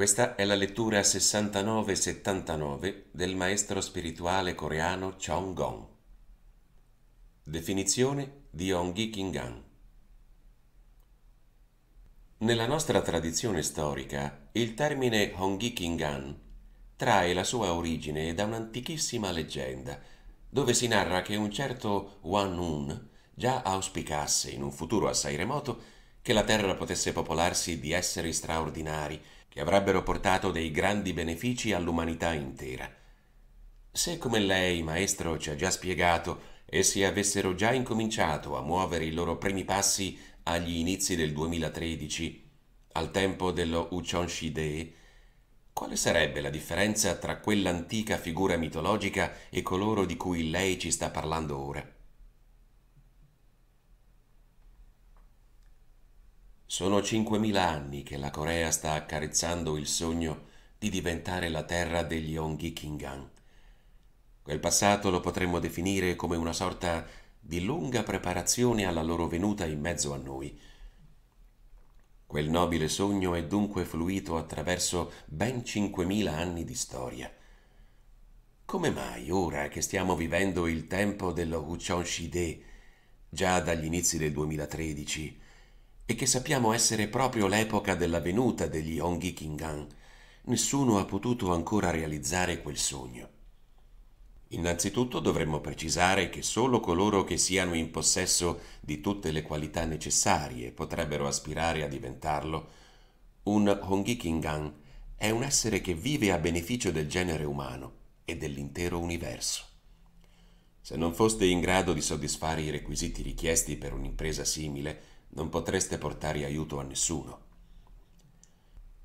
Questa è la lettura 69-79 del maestro spirituale coreano Chong Gong. Definizione di Onghi Kingan. Nella nostra tradizione storica, il termine Honghi Kingan trae la sua origine da un'antichissima leggenda, dove si narra che un certo Wan Un già auspicasse in un futuro assai remoto che la terra potesse popolarsi di esseri straordinari che avrebbero portato dei grandi benefici all'umanità intera. Se come lei, maestro, ci ha già spiegato, essi avessero già incominciato a muovere i loro primi passi agli inizi del 2013, al tempo dello Uchon Shide, quale sarebbe la differenza tra quell'antica figura mitologica e coloro di cui lei ci sta parlando ora? Sono 5.000 anni che la Corea sta accarezzando il sogno di diventare la terra degli Onghi Kingan. Quel passato lo potremmo definire come una sorta di lunga preparazione alla loro venuta in mezzo a noi. Quel nobile sogno è dunque fluito attraverso ben 5.000 anni di storia. Come mai ora che stiamo vivendo il tempo dello Huchon Shide, già dagli inizi del 2013, e che sappiamo essere proprio l'epoca della venuta degli Onghi Kingan, nessuno ha potuto ancora realizzare quel sogno. Innanzitutto dovremmo precisare che solo coloro che siano in possesso di tutte le qualità necessarie potrebbero aspirare a diventarlo. Un Honghi Kingan è un essere che vive a beneficio del genere umano e dell'intero universo. Se non foste in grado di soddisfare i requisiti richiesti per un'impresa simile, non potreste portare aiuto a nessuno.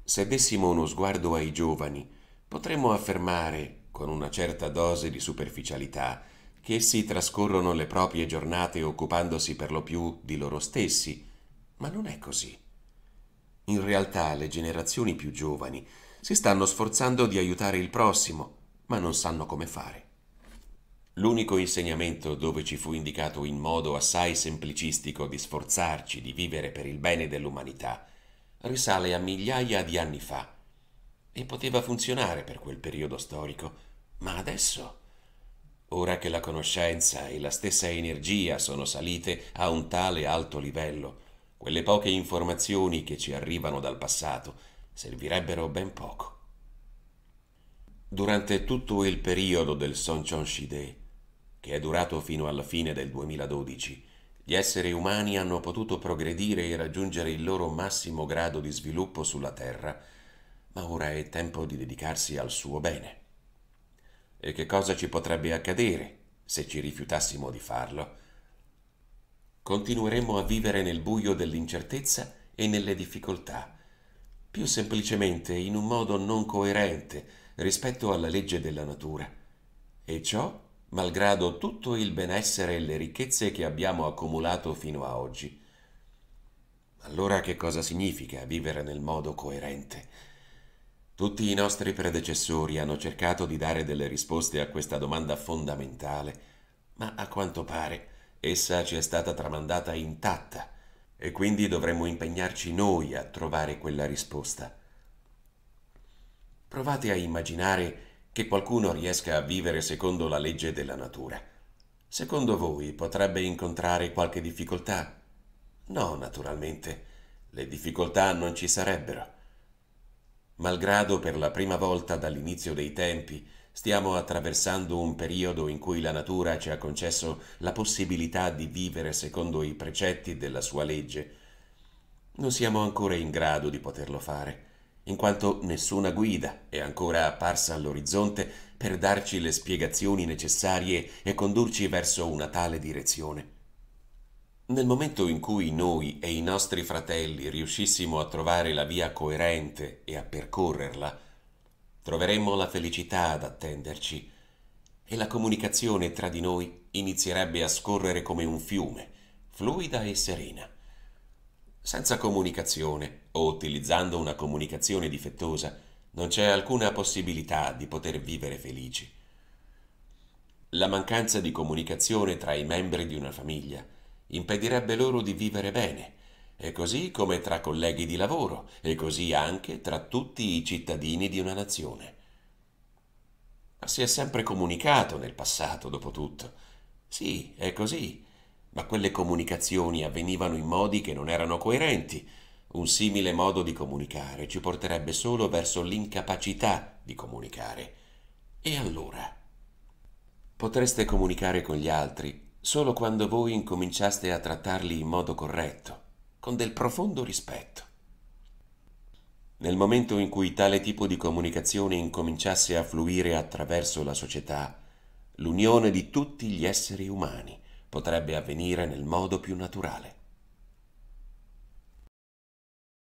Se dessimo uno sguardo ai giovani, potremmo affermare, con una certa dose di superficialità, che essi trascorrono le proprie giornate occupandosi per lo più di loro stessi, ma non è così. In realtà le generazioni più giovani si stanno sforzando di aiutare il prossimo, ma non sanno come fare. L'unico insegnamento dove ci fu indicato in modo assai semplicistico di sforzarci di vivere per il bene dell'umanità risale a migliaia di anni fa e poteva funzionare per quel periodo storico, ma adesso, ora che la conoscenza e la stessa energia sono salite a un tale alto livello, quelle poche informazioni che ci arrivano dal passato servirebbero ben poco. Durante tutto il periodo del Sonchon Shide, che è durato fino alla fine del 2012, gli esseri umani hanno potuto progredire e raggiungere il loro massimo grado di sviluppo sulla Terra, ma ora è tempo di dedicarsi al suo bene. E che cosa ci potrebbe accadere se ci rifiutassimo di farlo? Continueremmo a vivere nel buio dell'incertezza e nelle difficoltà, più semplicemente in un modo non coerente rispetto alla legge della natura. E ciò malgrado tutto il benessere e le ricchezze che abbiamo accumulato fino a oggi. Allora che cosa significa vivere nel modo coerente? Tutti i nostri predecessori hanno cercato di dare delle risposte a questa domanda fondamentale, ma a quanto pare essa ci è stata tramandata intatta e quindi dovremmo impegnarci noi a trovare quella risposta. Provate a immaginare che qualcuno riesca a vivere secondo la legge della natura. Secondo voi potrebbe incontrare qualche difficoltà? No, naturalmente. Le difficoltà non ci sarebbero. Malgrado per la prima volta dall'inizio dei tempi stiamo attraversando un periodo in cui la natura ci ha concesso la possibilità di vivere secondo i precetti della sua legge, non siamo ancora in grado di poterlo fare in quanto nessuna guida è ancora apparsa all'orizzonte per darci le spiegazioni necessarie e condurci verso una tale direzione. Nel momento in cui noi e i nostri fratelli riuscissimo a trovare la via coerente e a percorrerla, troveremmo la felicità ad attenderci e la comunicazione tra di noi inizierebbe a scorrere come un fiume, fluida e serena. Senza comunicazione o utilizzando una comunicazione difettosa non c'è alcuna possibilità di poter vivere felici. La mancanza di comunicazione tra i membri di una famiglia impedirebbe loro di vivere bene e così come tra colleghi di lavoro, e così anche tra tutti i cittadini di una nazione. Ma si è sempre comunicato nel passato, dopo tutto. Sì, è così, ma quelle comunicazioni avvenivano in modi che non erano coerenti. Un simile modo di comunicare ci porterebbe solo verso l'incapacità di comunicare. E allora? Potreste comunicare con gli altri solo quando voi incominciaste a trattarli in modo corretto, con del profondo rispetto. Nel momento in cui tale tipo di comunicazione incominciasse a fluire attraverso la società, l'unione di tutti gli esseri umani potrebbe avvenire nel modo più naturale.